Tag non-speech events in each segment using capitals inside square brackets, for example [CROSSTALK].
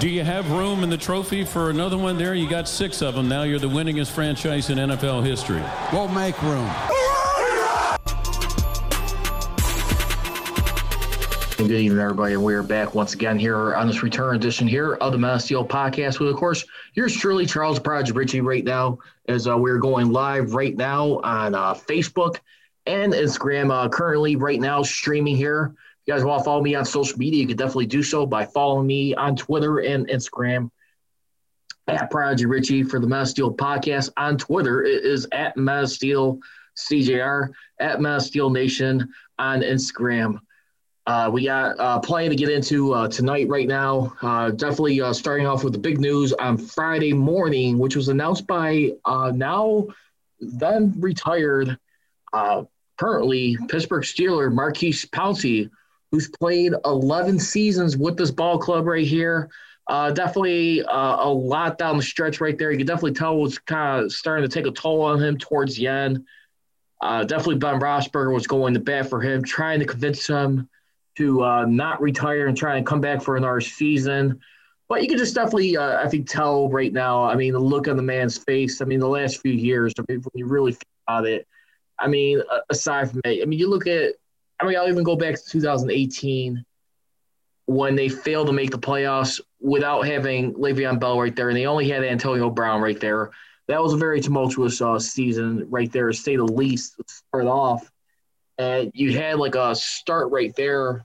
Do you have room in the trophy for another one there? You got six of them now. You're the winningest franchise in NFL history. We'll make room. Good evening, everybody. We're back once again here on this return edition here of the Men of Steel Podcast. With, of course, yours truly, Charles Prodigy Richey, right now, as uh, we're going live right now on uh, Facebook and Instagram. Uh, currently, right now, streaming here. You guys want to follow me on social media, you can definitely do so by following me on Twitter and Instagram at Prodigy Richey for the Men of Steel Podcast. On Twitter, it is at Mass Steel CJR, at Mass Steel Nation on Instagram. Uh, we got uh, plan to get into uh, tonight, right now. Uh, definitely uh, starting off with the big news on Friday morning, which was announced by uh, now then retired, currently Pittsburgh Steeler Maurkice Pouncey, who's played 11 seasons with this ball club right here. definitely a lot down the stretch right there. You can definitely tell what's kind of starting to take a toll on him towards the end. definitely Ben Roethlisberger was going to bat for him, trying to convince him to uh, not retire and try and come back for another season. But you can just definitely, uh, I think, tell right now. I mean, the look on the man's face. I mean, the last few years, I mean, when you really think about it, I mean, aside from it, I mean, you look at, I mean, I'll even go back to 2018 when they failed to make the playoffs without having Le'Veon Bell right there, and they only had Antonio Brown right there. That was a very tumultuous uh, season right there, to say the least. Start off and you had like a start right there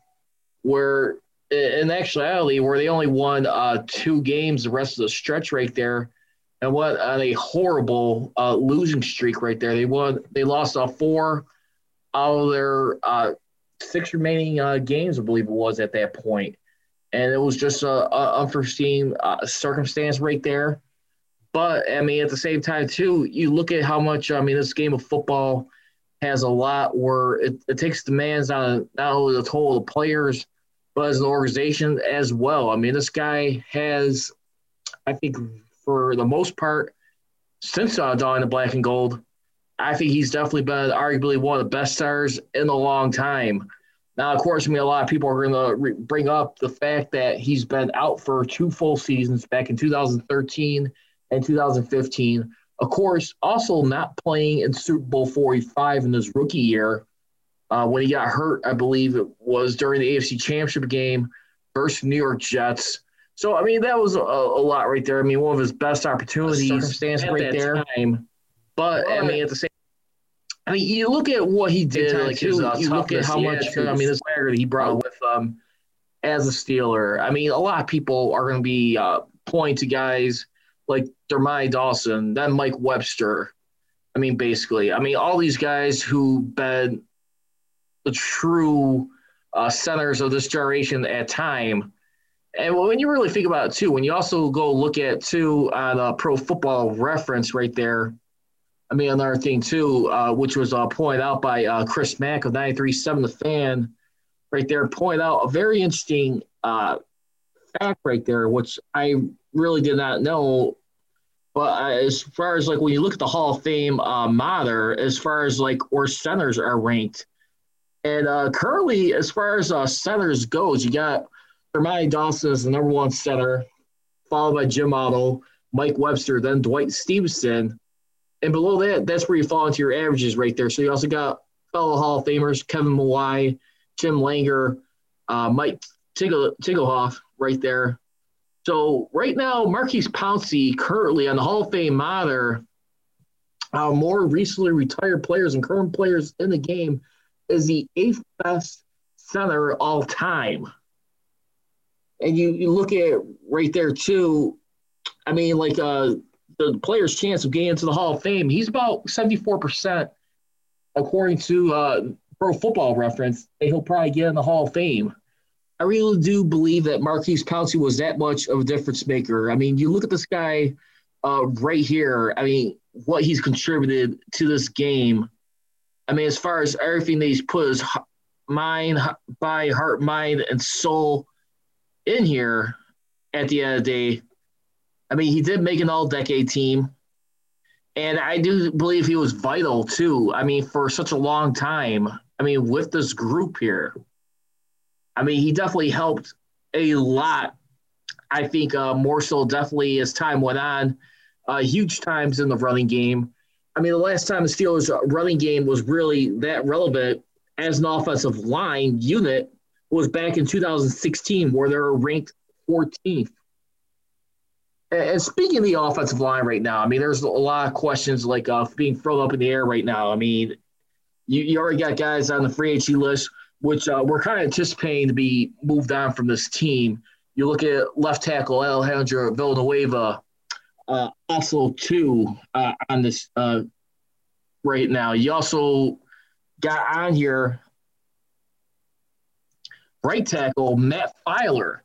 where in actuality where they only won uh, two games the rest of the stretch right there and what on a horrible uh, losing streak right there they won they lost uh, four out of their uh, six remaining uh, games i believe it was at that point and it was just a, unforeseen uh, circumstance right there but i mean at the same time too you look at how much i mean this game of football has a lot where it, it takes demands on not only the toll of the players, but as an organization as well. I mean, this guy has, I think, for the most part, since uh, Dawn the Black and Gold, I think he's definitely been arguably one of the best stars in a long time. Now, of course, I mean, a lot of people are going to re- bring up the fact that he's been out for two full seasons back in 2013 and 2015 of course, also not playing in Super Bowl 45 in his rookie year uh, when he got hurt, I believe it was during the AFC Championship game versus New York Jets. So, I mean, that was a, a lot right there. I mean, one of his best opportunities circumstance right there. Time. But, I mean, at the same I mean, you look at what he did, like his, uh, you look at how much, I mean, the swagger that he brought with um, as a Steeler. I mean, a lot of people are going to be uh, pointing to guys – like Dermontti Dawson, then Mike Webster. I mean, basically, I mean, all these guys who been the true uh, centers of this generation at time. And when you really think about it too, when you also go look at too on a pro football reference right there, I mean, another thing too, uh, which was uh, pointed out by uh, Chris Mack of 93.7 The Fan, right there, pointed out a very interesting uh, fact right there, which I really did not know. But as far as like when you look at the Hall of Fame uh, monitor, as far as like where centers are ranked, and uh, currently as far as uh, centers goes, you got Dermontti Dawson as the number one center, followed by Jim Otto, Mike Webster, then Dwight Stephenson, and below that, that's where you fall into your averages right there. So you also got fellow Hall of Famers Kevin Mawae, Jim Langer, uh, Mike Tingelhoff right there. So right now, Maurkice Pouncey currently on the Hall of Fame monitor, uh, more recently retired players and current players in the game, is the eighth best center all time. And you, you look at right there too. I mean, like uh, the player's chance of getting into the Hall of Fame, he's about 74%, according to uh, Pro Football Reference. He'll probably get in the Hall of Fame. I really do believe that Maurkice Pouncey was that much of a difference maker. I mean, you look at this guy uh, right here. I mean, what he's contributed to this game. I mean, as far as everything that he's put his mind, body, heart, mind, and soul in here at the end of the day. I mean, he did make an all decade team. And I do believe he was vital too. I mean, for such a long time. I mean, with this group here. I mean, he definitely helped a lot. I think uh, more so definitely as time went on, uh, huge times in the running game. I mean, the last time the Steelers' running game was really that relevant as an offensive line unit was back in 2016, where they were ranked 14th. And speaking of the offensive line right now, I mean, there's a lot of questions like uh, being thrown up in the air right now. I mean, you, you already got guys on the free agency list which uh, we're kind of anticipating to be moved on from this team. You look at left tackle Alejandro Villanueva, uh, also too uh, on this uh, right now. You also got on here right tackle Matt Feiler,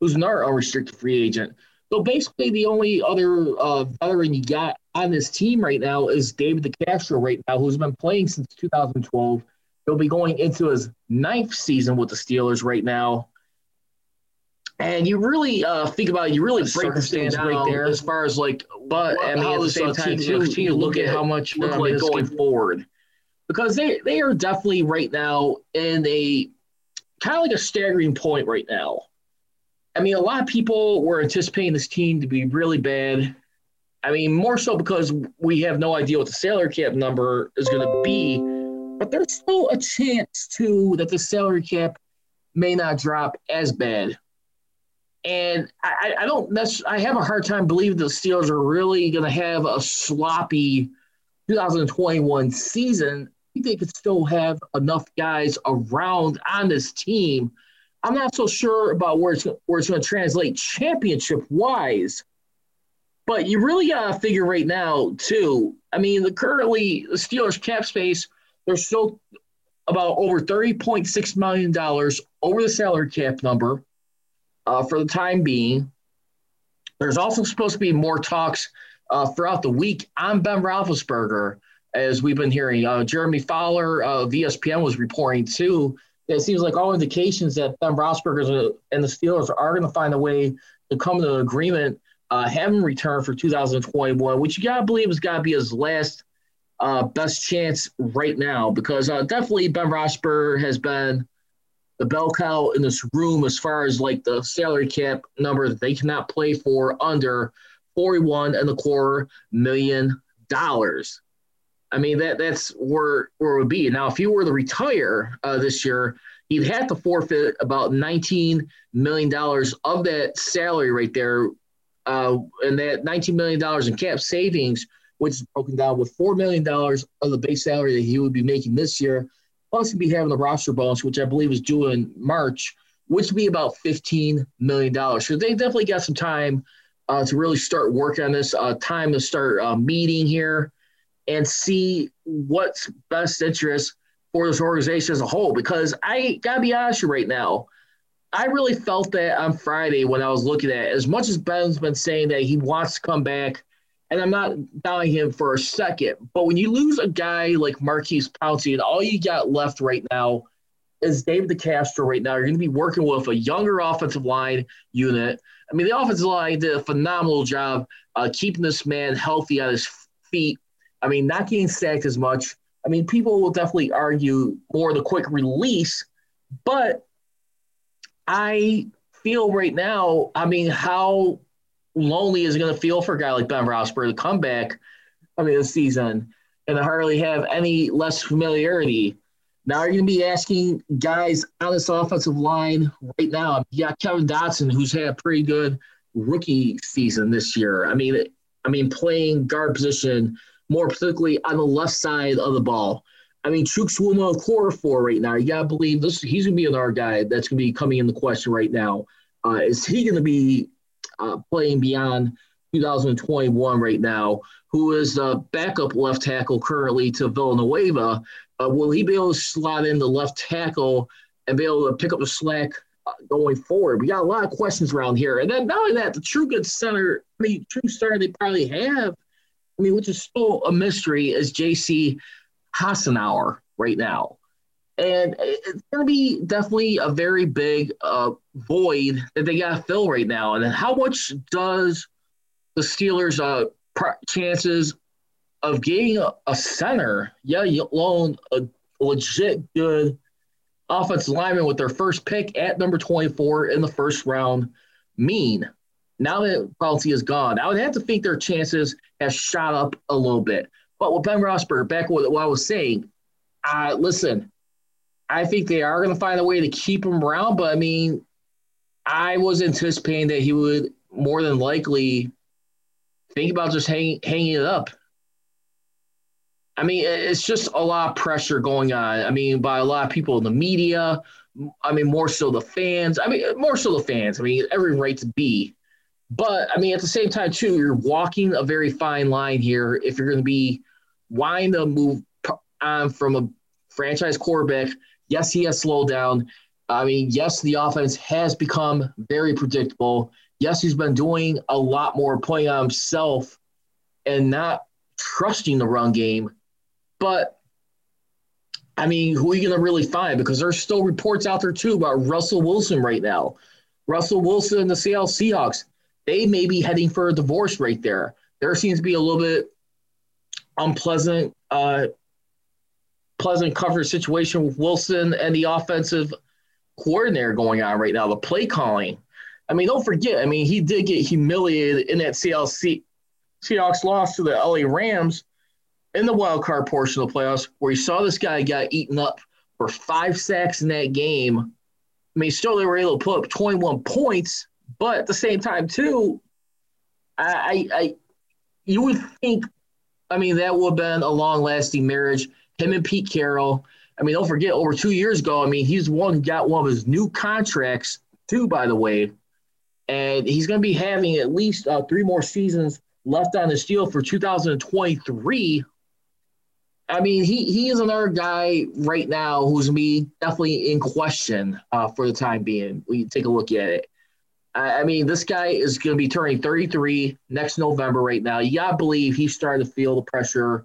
who's another unrestricted free agent. So basically, the only other uh, veteran you got on this team right now is David DeCastro right now, who's been playing since 2012 He'll be going into his ninth season with the Steelers right now. And you really uh, think about it, you really break the stands right there as far as like, but what, I mean, at the same time, too, you look at how much look uh, like going forward because they they are definitely right now in a kind of like a staggering point right now. I mean, a lot of people were anticipating this team to be really bad. I mean, more so because we have no idea what the salary cap number is going to be but there's still a chance too that the salary cap may not drop as bad. And I, I don't I have a hard time believing the Steelers are really going to have a sloppy 2021 season. I think they could still have enough guys around on this team. I'm not so sure about where it's, where it's going to translate championship wise. But you really got to figure right now, too. I mean, the currently the Steelers cap space they're still about over $30.6 million over the salary cap number uh, for the time being. There's also supposed to be more talks uh, throughout the week on Ben Roethlisberger, as we've been hearing. Uh, Jeremy Fowler of ESPN was reporting too. It seems like all indications that Ben Roethlisberger and the Steelers are going to find a way to come to an agreement, uh, have him return for 2021, which you got to believe has got to be his last uh, best chance right now because uh, definitely Ben Rosper has been the bell cow in this room as far as like the salary cap number that they cannot play for under 41 and a quarter million dollars. I mean that that's where where it would be. Now, if he were to retire uh, this year, he'd have to forfeit about 19 million dollars of that salary right there, uh, and that 19 million dollars in cap savings which is broken down with $4 million of the base salary that he would be making this year, plus he'd be having the roster bonus, which I believe is due in March, which would be about $15 million. So they definitely got some time uh, to really start working on this, uh, time to start uh, meeting here and see what's best interest for this organization as a whole. Because I got to be honest with you right now, I really felt that on Friday when I was looking at it, as much as Ben's been saying that he wants to come back and I'm not doubting him for a second. But when you lose a guy like Maurkice Pouncey, and all you got left right now is David DeCastro right now, you're going to be working with a younger offensive line unit. I mean, the offensive line did a phenomenal job uh, keeping this man healthy on his feet. I mean, not getting sacked as much. I mean, people will definitely argue more the quick release, but I feel right now, I mean, how lonely is it going to feel for a guy like Ben Rossberg to come back, I mean, this season and hardly have any less familiarity? Now you're going to be asking guys on this offensive line right now. Got Kevin Dotson, who's had a pretty good rookie season this year. I mean, I mean, playing guard position more particularly on the left side of the ball. I mean, Chukwuma for right now. You gotta believe this. He's gonna be another guy that's gonna be coming in the question right now. Uh, is he gonna be uh, playing beyond 2021 right now, who is a backup left tackle currently to Villanueva. Uh, will he be able to slot in the left tackle and be able to pick up the slack going forward. We got a lot of questions around here. And then not only that, the true good center, I mean, true star they probably have, I mean, which is still a mystery, is JC Hassenauer right now. And it's going to be definitely a very big uh, void that they got to fill right now. And how much does the Steelers' uh, chances of getting a, a center, yeah, loan a legit good offensive lineman with their first pick at number 24 in the first round mean? Now that Pouncey is gone, I would have to think their chances have shot up a little bit. But with Ben Roethlisberger, back with what I was saying, uh, listen, I think they are going to find a way to keep him around. But I mean, I was anticipating that he would more than likely think about just hang, hanging it up I mean, it's just a lot of pressure going on. I mean, by a lot of people in the media. I mean, more so the fans. I mean, more so the fans. I mean, every right to be. But I mean, at the same time, too, you're walking a very fine line here. If you're going to be wanting to move on from a franchise quarterback, yes, he has slowed down. I mean, yes, the offense has become very predictable. Yes, he's been doing a lot more playing on himself and not trusting the run game. But I mean, who are you going to really find? Because there's still reports out there too about Russell Wilson right now. Russell Wilson and the Seattle Seahawks, they may be heading for a divorce right there. There seems to be a little bit unpleasant, uh, pleasant cover situation with Wilson and the offensive coordinator going on right now. The play calling. I mean, don't forget. I mean, he did get humiliated in that CLC Seahawks loss to the LA Rams in the wild card portion of the playoffs where he saw this guy got eaten up for five sacks in that game. I mean, still they were able to put up 21 points, but at the same time, too, I, I, you would think, I mean, that would have been a long lasting marriage. Him and Pete Carroll. I mean, don't forget, over two years ago, I mean, he's one got one of his new contracts, too, by the way. And he's going to be having at least uh, three more seasons left on his deal for 2023 I mean, he he is another guy right now who's me definitely in question uh, for the time being. We take a look at it. I, I mean, this guy is going to be turning 33 next November. Right now, you gotta believe he's starting to feel the pressure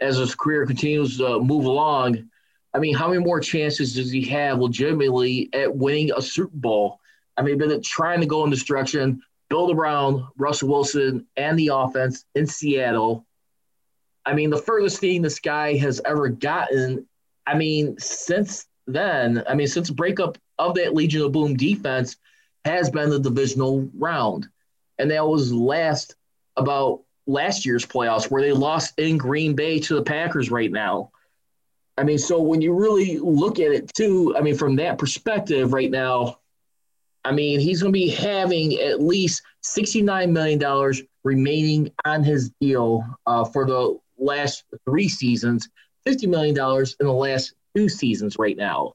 as his career continues to move along. I mean, how many more chances does he have legitimately at winning a Super Bowl? I mean, been trying to go in this direction, build around Russell Wilson and the offense in Seattle I mean, the furthest thing this guy has ever gotten, I mean, since then, I mean, since breakup of that Legion of Boom defense has been the divisional round. And that was last about last year's playoffs where they lost in Green Bay to the Packers right now. I mean, so when you really look at it too, I mean, from that perspective right now, I mean, he's going to be having at least $69 million remaining on his deal uh, for the last three seasons, $50 million in the last two seasons right now.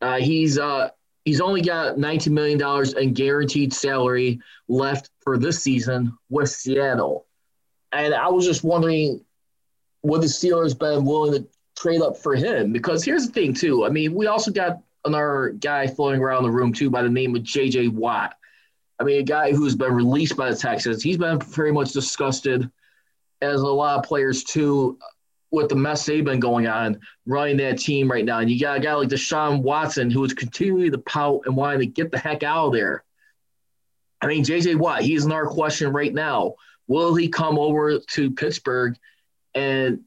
Uh, he's uh, he's only got $19 million in guaranteed salary left for this season with Seattle. And I was just wondering, would the Steelers been willing to trade up for him? Because here's the thing, too. I mean, we also got another guy floating around the room, too, by the name of J.J. Watt. I mean, a guy who's been released by the Texans. He's been very much disgusted – as a lot of players too with the mess they've been going on running that team right now. And you got a guy like Deshaun Watson who is continuing to pout and wanting to get the heck out of there. I mean, JJ Watt, he's another question right now. Will he come over to Pittsburgh? And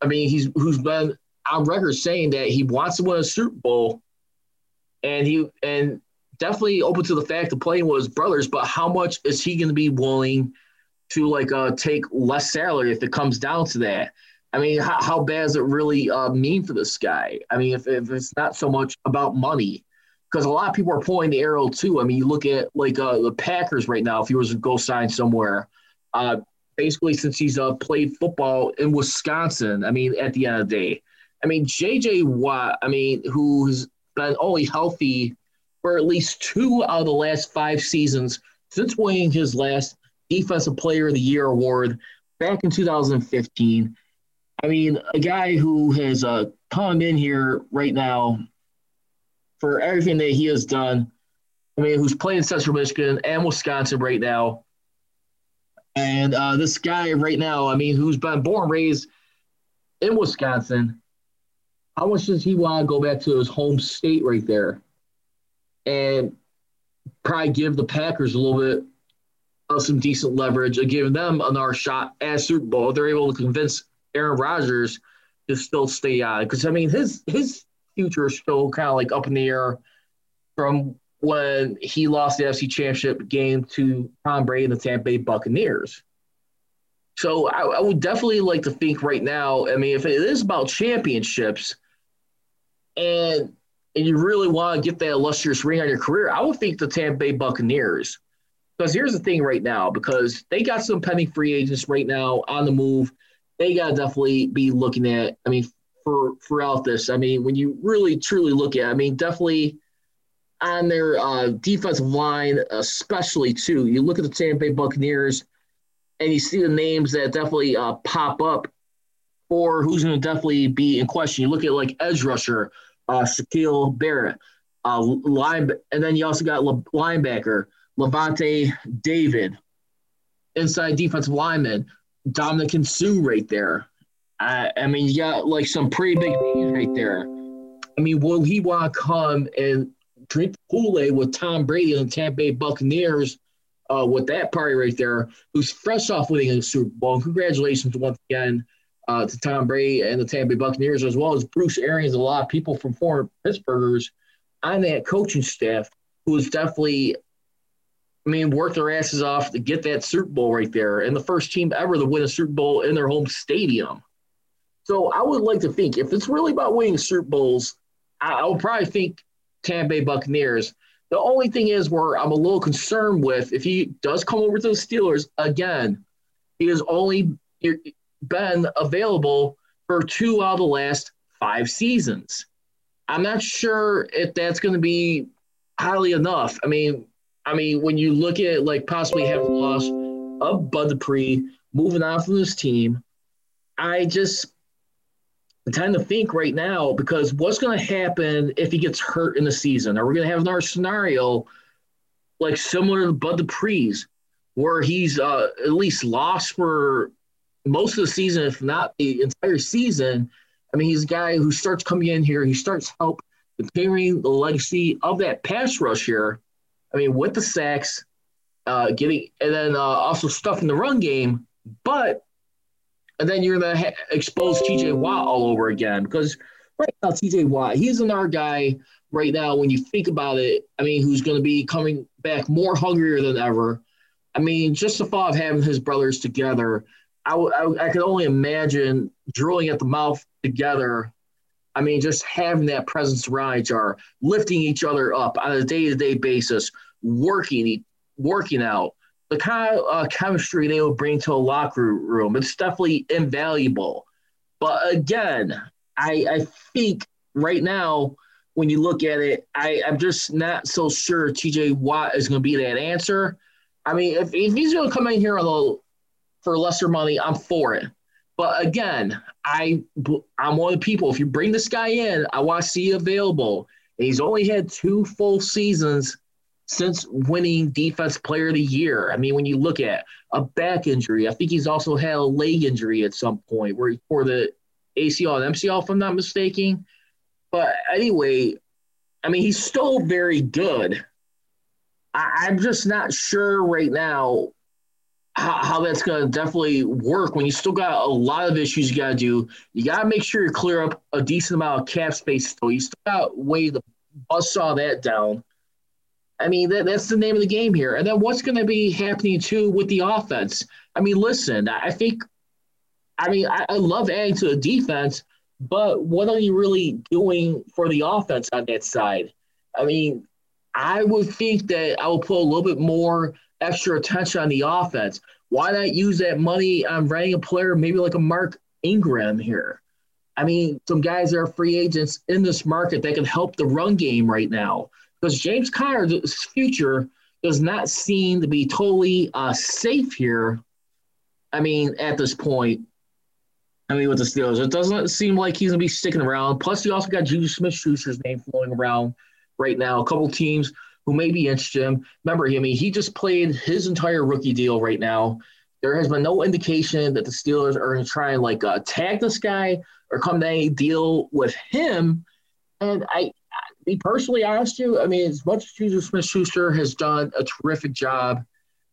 I mean, he's who's been on record saying that he wants to win a Super Bowl, and he and definitely open to the fact of playing with his brothers. But how much is he going to be willing? to like uh, take less salary if it comes down to that. I mean, how, how bad does it really uh, mean for this guy? I mean, if, if it's not so much about money, because a lot of people are pulling the arrow too. I mean, you look at like uh, the Packers right now. If he was to go sign somewhere, uh, basically since he's uh, played football in Wisconsin, I mean, at the end of the day, I mean, J.J. Watt, I mean, who's been only healthy for at least two out of the last five seasons since winning his last Defensive Player of the Year award back in 2015. I mean, a guy who has uh, come in here right now for everything that he has done I mean, who's playing Central Michigan and Wisconsin right now. And uh, this guy right now, I mean, who's been born raised in Wisconsin, how much does he want to go back to his home state right there? And probably give the Packers a little bit of some decent leverage and giving them another shot at Super Bowl. They're able to convince Aaron Rodgers to still stay on. Because I mean his his future is still kind of like up in the air from when he lost the NFC Championship game to Tom Brady and the Tampa Bay Buccaneers. So I, I, would definitely like to think right now. I mean, if it is about championships, and and you really want to get that illustrious ring on your career, I would think the Tampa Bay Buccaneers. Because here's the thing right now, because they got some pending free agents right now on the move. They got to definitely be looking at. I mean, for throughout this, I mean, when you really truly look at, I mean, definitely on their uh, defensive line, especially too. You look at the Tampa Bay Buccaneers, and you see the names that definitely uh, pop up, or who's going to definitely be in question. You look at like edge rusher, uh, Shaquil Barrett, uh, line, and then you also got le- linebacker Lavonte David, inside defensive lineman Ndamukong Suh right there. I, I mean, you got like some pretty big names right there. I mean, will he want to come and drink Kool Aid with Tom Brady and the Tampa Bay Buccaneers? Uh, with that party right there, who's fresh off winning a Super Bowl. And congratulations once again uh, to Tom Brady and the Tampa Bay Buccaneers, as well as Bruce Arians, a lot of people from former Pittsburghers on that coaching staff who is definitely, I mean, work their asses off to get that Super Bowl right there, and the first team ever to win a Super Bowl in their home stadium. So I would like to think if it's really about winning Super Bowls, I, I would probably think Tampa Bay Buccaneers. The only thing is where I'm a little concerned with if he does come over to the Steelers again, he has only been available for two out of the last five seasons. I'm not sure if that's going to be highly enough. I mean, I mean, when you look at like possibly having lost of Bud Dupree moving on from this team, I just tend to think right now because what's going to happen if he gets hurt in the season? Are we going to have another scenario like similar to Bud Dupree's, where he's uh, at least lost for most of the season, if not the entire season? I mean, he's a guy who starts coming in here. He starts help continuing the legacy of that pass rush here. I mean, with the sacks, uh, getting and then uh, also stuff in the run game, but and then you're to ha- expose TJ Watt all over again because right now TJ Watt, he's another guy right now when you think about it. I mean, who's to be coming back more hungrier than ever. I mean, just the thought of having his brothers together, I, w- I, w- I could only imagine drilling at the mouth together. I mean, just having that presence around each other, lifting each other up on a day to day basis, working, working out the kind of uh, chemistry they would bring to a locker room. It's definitely invaluable. But again, I, I think right now, when you look at it, I, I'm just not so sure TJ Watt is going to be that answer. I mean, if, if he's going to come in here for lesser money, I'm for it. But again, I I'm one of the people. If you bring this guy in, I want to see available. And he's only had two full seasons since winning Defense Player of the Year. I mean, when you look at a back injury, I think he's also had a leg injury at some point where for the ACL and MCL, if I'm not mistaken. But anyway, I mean, he's still very good. I, am just not sure right now how, how that's going to definitely work when you still got a lot of issues you got to do. You got to make sure you clear up a decent amount of cap space So You still got way to bust all that down. I mean, that, that's the name of the game here. And then what's going to be happening too with the offense? I mean, listen, I think, I mean, I, I love adding to the defense, but what are you really doing for the offense on that side? I mean, I would think that I would put a little bit more extra attention on the offense. Why not use that money on renting a player, maybe like a Mark Ingram here? I mean, some guys that are free agents in this market that can help the run game right now because James Conner's future does not seem to be totally uh, safe here. I mean, at this point, I mean, with the Steelers, it doesn't seem like he's gonna be sticking around. Plus, you also got Juju Smith-Schuster's name flowing around right now. A couple teams who may be interested in him. Remember, I mean, he just played his entire rookie deal right now. There has been no indication that the Steelers are going to try and like uh, tag this guy or come to any deal with him. And I, me personally, honest you, I mean, as much as Juju Smith Schuster has done a terrific job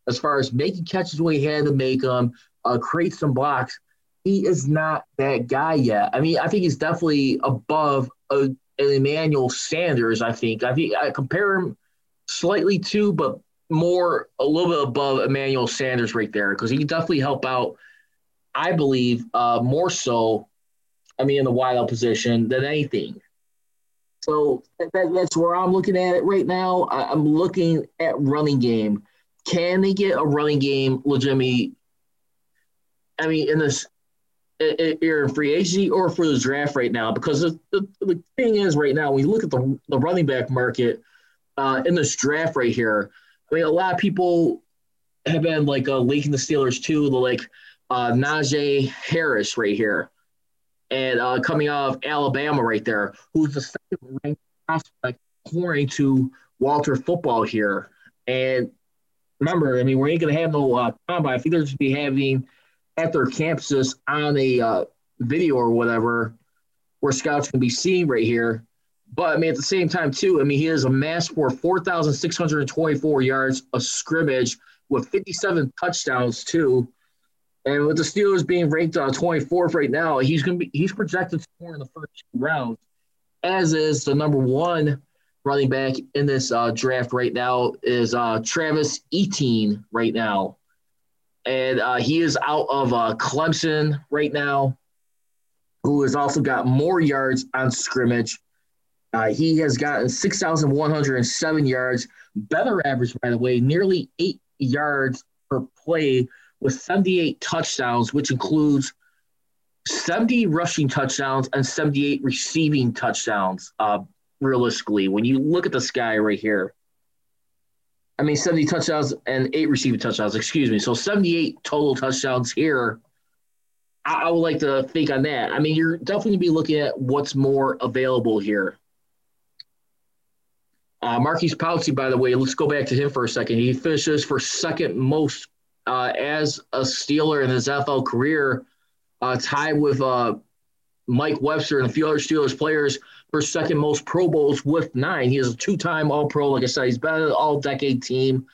as far as making catches when he had to make them, uh, create some blocks, he is not that guy yet. I mean, I think he's definitely above a, an Emmanuel Sanders. I think I think I compare him slightly too, but more a little bit above Emmanuel Sanders right there because he definitely help out. I believe uh, more so. I mean, in the wideout position than anything. So that, that's where I'm looking at it right now. I, am looking at running game. Can they get a running game legitimately? I mean, in this you're in free agency or for the draft right now because the, the, the, thing is right now when you look at the, the running back market uh, in this draft right here i mean a lot of people have been like uh, the steelers to the like uh, najee harris right here and uh, coming out of alabama right there who's the second ranked prospect according to walter football here and remember i mean we ain't to have no uh, combine i think they're just be having – at their campuses on a uh, video or whatever where scouts can be seen right here. But I mean, at the same time, too, I mean, he has amassed for 4,624 yards of scrimmage with 57 touchdowns, too. And with the Steelers being ranked on uh, 24th right now, he's going to be he's projected to score in the first two rounds, as is the number one running back in this uh, draft right now is uh, Travis Etienne right now and uh, he is out of uh, Clemson right now, who has also got more yards on scrimmage. Uh, he has gotten 6,107 yards, better average, by the way, nearly eight yards per play with 78 touchdowns, which includes 70 rushing touchdowns and 78 receiving touchdowns, uh, realistically. When you look at this guy right here, I mean, 70 touchdowns and eight receiving touchdowns, excuse me. So 78 total touchdowns here. I, I would like to think on that. I mean, you're definitely be looking at what's more available here. Uh, Maurkice Pouncey, by the way, let's go back to him for a second. He finishes for second most uh, as a Steeler in his NFL career, uh, tied with uh, Mike Webster and a few other Steelers players for second most Pro Bowls with nine. He is a two-time All-Pro. Like I said, he's been an all-decade team.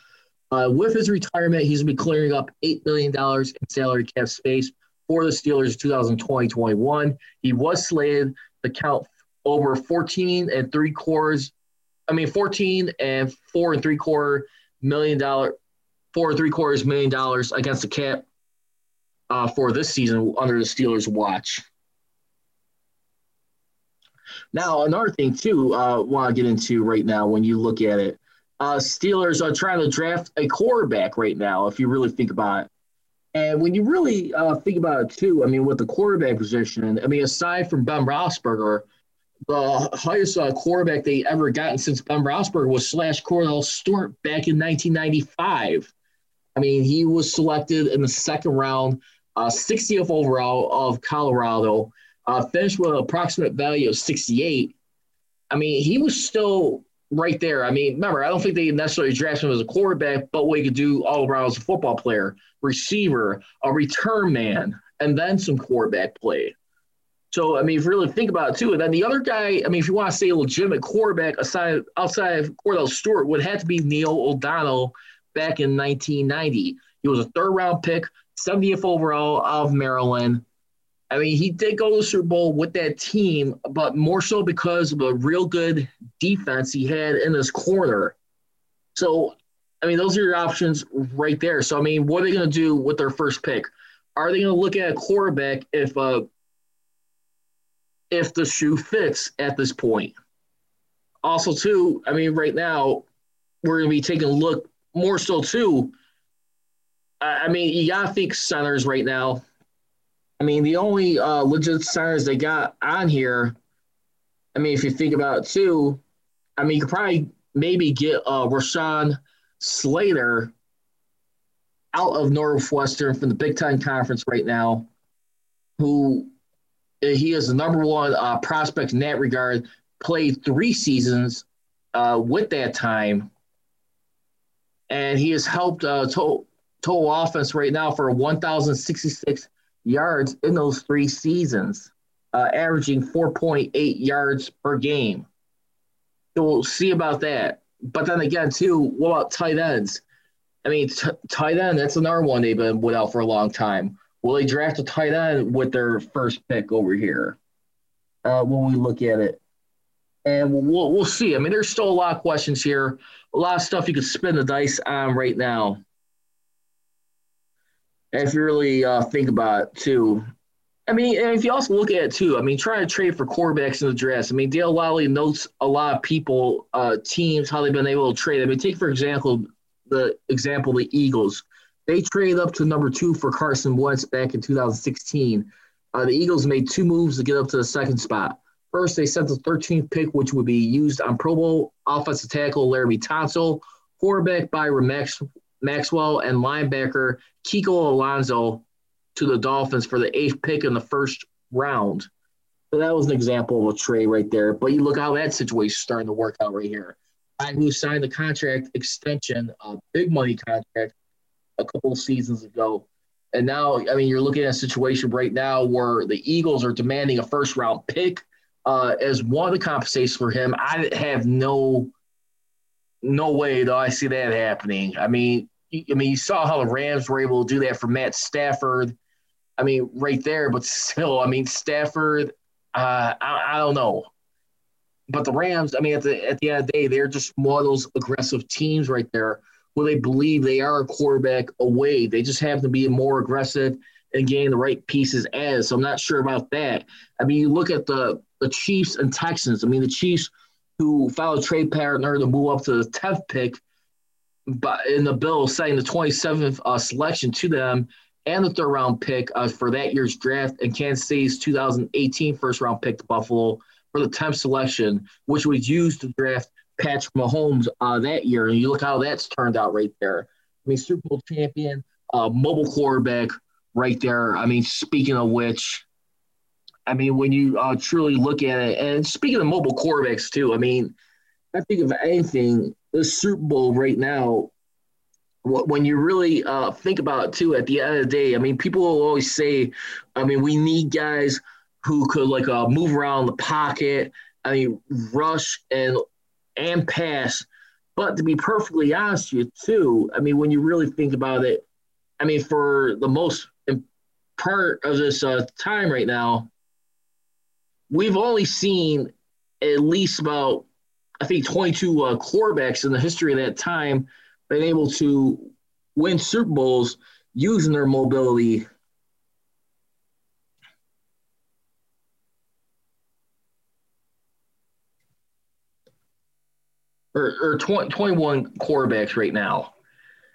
Uh, with his retirement, he's going to be clearing up $8 million in salary cap space for the Steelers in 2020-21. He was slated to count over 14 and three quarters, I mean 14 and four and three quarter million dollar, four and three quarters million dollars against the cap uh, for this season under the Steelers' watch. Now, another thing too, uh, want to get into right now when you look at it, uh, Steelers are trying to draft a quarterback right now. If you really think about it, and when you really uh, think about it too, I mean, with the quarterback position, I mean, aside from Ben Roethlisberger, the highest uh, quarterback they ever gotten since Ben Roethlisberger was slash Kordell Stewart back in 1995. I mean, he was selected in the second round, uh, 60th overall of Colorado uh, finished with an approximate value of 68. I mean, he was still right there. I mean, remember, I don't think they necessarily drafted him as a quarterback, but what he could do all around as a football player, receiver, a return man, and then some quarterback play. So, I mean, if you really think about it too, and then the other guy, I mean, if you want to say legitimate quarterback aside outside of Kordell Stewart, would have to be Neil O'Donnell back in 1990. He was a third round pick, 70th overall of Maryland. I mean, he did go to the Super Bowl with that team, but more so because of a real good defense he had in his corner. So, I mean, those are your options right there. So, I mean, what are they going to do with their first pick? Are they going to look at a quarterback if uh, if the shoe fits at this point? Also, too, I mean, right now we're going to be taking a look more so too. I mean, to think centers right now I mean, the only uh, legit centers they got on here, I mean, if you think about it too, I mean, you could probably maybe get uh, Rashawn Slater out of Northwestern from the Big Ten Conference right now, who he is the number one uh, prospect in that regard, played three seasons uh, with that time. and he has helped uh, total, total offense right now for 1,066 yards in those three seasons, uh, averaging 4.8 yards per game. So we'll see about that. But then again, too, what about tight ends? I mean, t- tight end, that's another one they've been without for a long time. Will they draft a tight end with their first pick over here uh, when we look at it? And we'll, we'll see. I mean, there's still a lot of questions here, a lot of stuff you could spin the dice on right now. If you really uh, think about it, too. I mean, and if you also look at it, too, I mean, trying to trade for quarterbacks in the draft. I mean, Dale Lolley notes a lot of people, uh, teams, how they've been able to trade. I mean, take, for example, the example, the Eagles. They traded up to number two for Carson Wentz back in 2016. Uh, the Eagles made two moves to get up to the second spot. First, they sent the 13th pick, which would be used on Pro Bowl offensive tackle Laremy Tunsil, quarterback Byron Max, Maxwell, and linebacker Kiko Alonso to the Dolphins for the eighth pick in the first round. So that was an example of a trade right there. But you look how that situation is starting to work out right here. I who signed the contract extension, a big money contract, a couple of seasons ago. And now, I mean, you're looking at a situation right now where the Eagles are demanding a first round pick uh, as one of the compensations for him. I have no no way though I see that happening. I mean, I mean, you saw how the Rams were able to do that for Matt Stafford. I mean, right there, but [LAUGHS] still, I mean, Stafford. Uh, I, I don't know, but the Rams. I mean, at the at the end of the day, they're just one of those aggressive teams right there where they believe they are a quarterback away. They just have to be more aggressive and gain the right pieces as. So I'm not sure about that. I mean, you look at the the Chiefs and Texans. I mean, the Chiefs who a trade partner to move up to the 10th pick, but in the bill setting the 27th uh, selection to them and the third round pick uh, for that year's draft and Kansas City's 2018 first round pick to Buffalo for the 10th selection, which was used to draft Patrick Mahomes uh, that year. And you look how that's turned out right there. I mean, Super Bowl champion, uh, mobile quarterback right there. I mean, speaking of which, I mean, when you uh, truly look at it, and speaking of mobile quarterbacks too, I mean, I think of anything, the Super Bowl right now, when you really uh, think about it too, at the end of the day, I mean, people will always say, I mean, we need guys who could like uh, move around the pocket. I mean, rush and and pass. But to be perfectly honest with you, too, I mean, when you really think about it, I mean, for the most part of this uh, time right now, we've only seen at least about, I think, 22 uh, quarterbacks in the history of that time been able to win Super Bowls using their mobility or, or 20, 21 quarterbacks right now.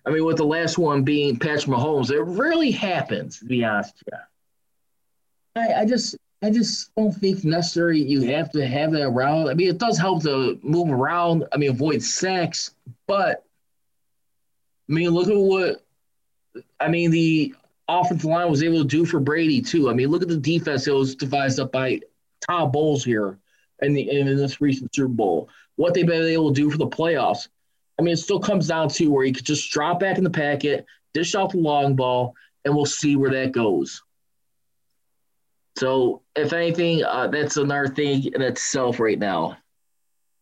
I mean, with the last one being Patrick Mahomes, it rarely happens, to be honest. I, I just I just don't think necessary you have to have that around. I mean, it does help to move around. I mean, avoid sacks, but I mean, look at what I mean. The offensive line was able to do for Brady too. I mean, look at the defense that was devised up by Todd Bowles here in the in this recent Super Bowl what they've been able to do for the playoffs. I mean, it still comes down to where you could just drop back in the packet, dish off the long ball, and we'll see where that goes. So, if anything, uh, that's another thing in itself right now.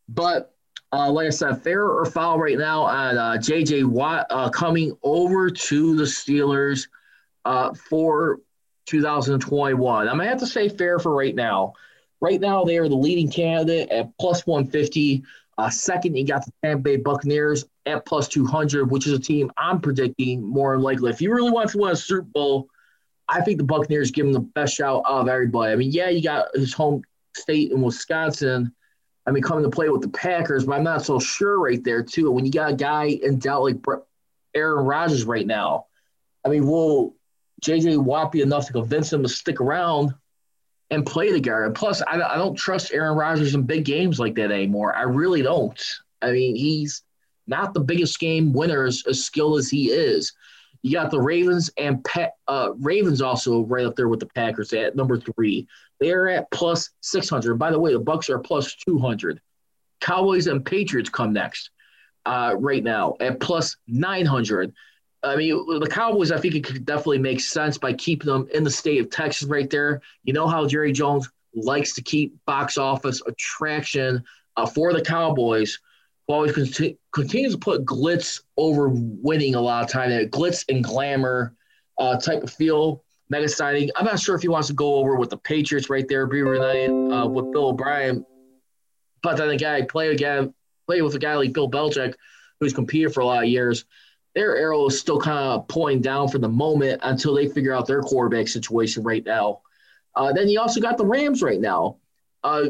But uh, like I said, fair or foul right now on uh, J.J. Watt uh, coming over to the Steelers uh, for 2021. I'm gonna have to say fair for right now. Right now, they are the leading candidate at plus 150. Uh, second, you got the Tampa Bay Buccaneers at plus 200, which is a team I'm predicting more likely. If you really want to win a Super Bowl, I think the Buccaneers give him the best shot of everybody. I mean, yeah, you got his home state in Wisconsin. I mean, coming to play with the Packers, but I'm not so sure right there, too. When you got a guy in doubt like Aaron Rodgers right now, I mean, will JJ Watt be enough to convince him to stick around? And play the guard. Plus, I, I don't trust Aaron Rodgers in big games like that anymore. I really don't. I mean, he's not the biggest game winner as, skilled as he is. You got the Ravens and Pat, uh, Ravens also right up there with the Packers at number three. They're at plus 600. By the way, the Bucks are plus 200. Cowboys and Patriots come next. uh, right now at plus 900. I mean, the Cowboys, I think it could definitely make sense by keeping them in the state of Texas right there. You know how Jerry Jones likes to keep box office attraction uh, for the Cowboys. Who always conti- continues to put glitz over winning a lot of time. That glitz and glamour uh, type of feel. Mega signing. I'm not sure if he wants to go over with the Patriots right there, be reunited uh, with Bill O'Brien. But then the guy play again, play with a guy like Bill Belichick, who's competed for a lot of years. Their arrow is still kind of pointing down for the moment until they figure out their quarterback situation right now. Uh, then you also got the Rams right now. Uh,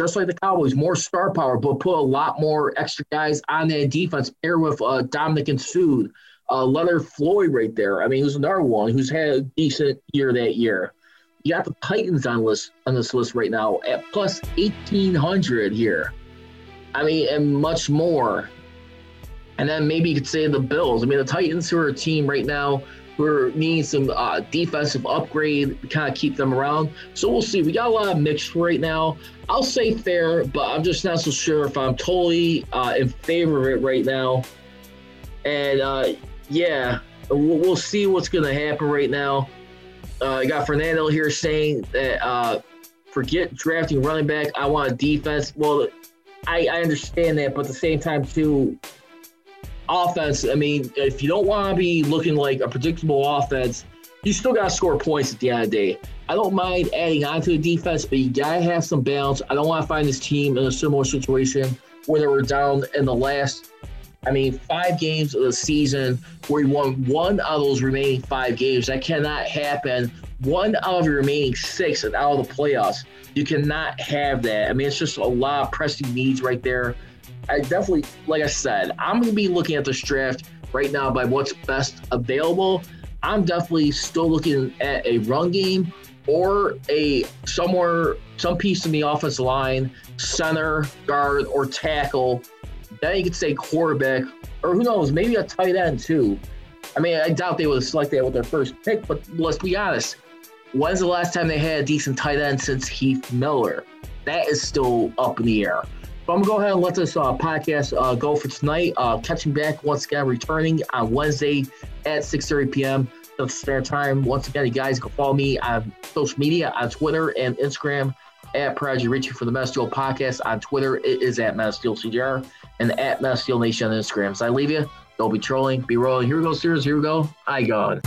just like the Cowboys, more star power, but put a lot more extra guys on that defense, pair with uh, and Suh, uh, Floyd right there. I mean, who's another one who's had a decent year that year. You got the Titans on list on this list right now at plus eighteen hundred here. I mean, and much more. And then maybe you could say the Bills. I mean, the Titans, who are a team right now who are needing some uh, defensive upgrade, to kind of keep them around. So we'll see. We got a lot of mixed right now. I'll say fair, but I'm just not so sure if I'm totally uh, in favor of it right now. And uh, yeah, we'll, we'll, see what's going to happen right now. Uh, I got Fernando here saying that uh, forget drafting running back. I want a defense. Well, I, I understand that, but at the same time, too, offense, I mean, if you don't want to be looking like a predictable offense, you still got to score points at the end of the day. I don't mind adding on to the defense, but you got to have some balance. I don't want to find this team in a similar situation where they were down in the last, I mean, five games of the season where you won one of those remaining five games. That cannot happen. One out of your remaining six and out of the playoffs. You cannot have that. I mean, it's just a lot of pressing needs right there. I definitely, like I said, I'm going to be looking at this draft right now by what's best available. I'm definitely still looking at a run game or a somewhere, some piece in the offensive line, center, guard, or tackle. Then you could say quarterback, or who knows, maybe a tight end too. I mean, I doubt they would select that with their first pick, but let's be honest. When's the last time they had a decent tight end since Heath Miller? That is still up in the air. So I'm gonna go ahead and let this uh, podcast uh, go for tonight. Uh, catching back once again, returning on Wednesday at 6:30 p.m. That's spare time. Once again, you guys can follow me on social media on Twitter and Instagram at Prodigy Richey for the Men of Steel Podcast. On Twitter, it is at Men of Steel CJR and at Men of Steel Nation on Instagram. So I leave you. Don't be trolling, be rolling. Here we go, Steelers. Here we go. I gone.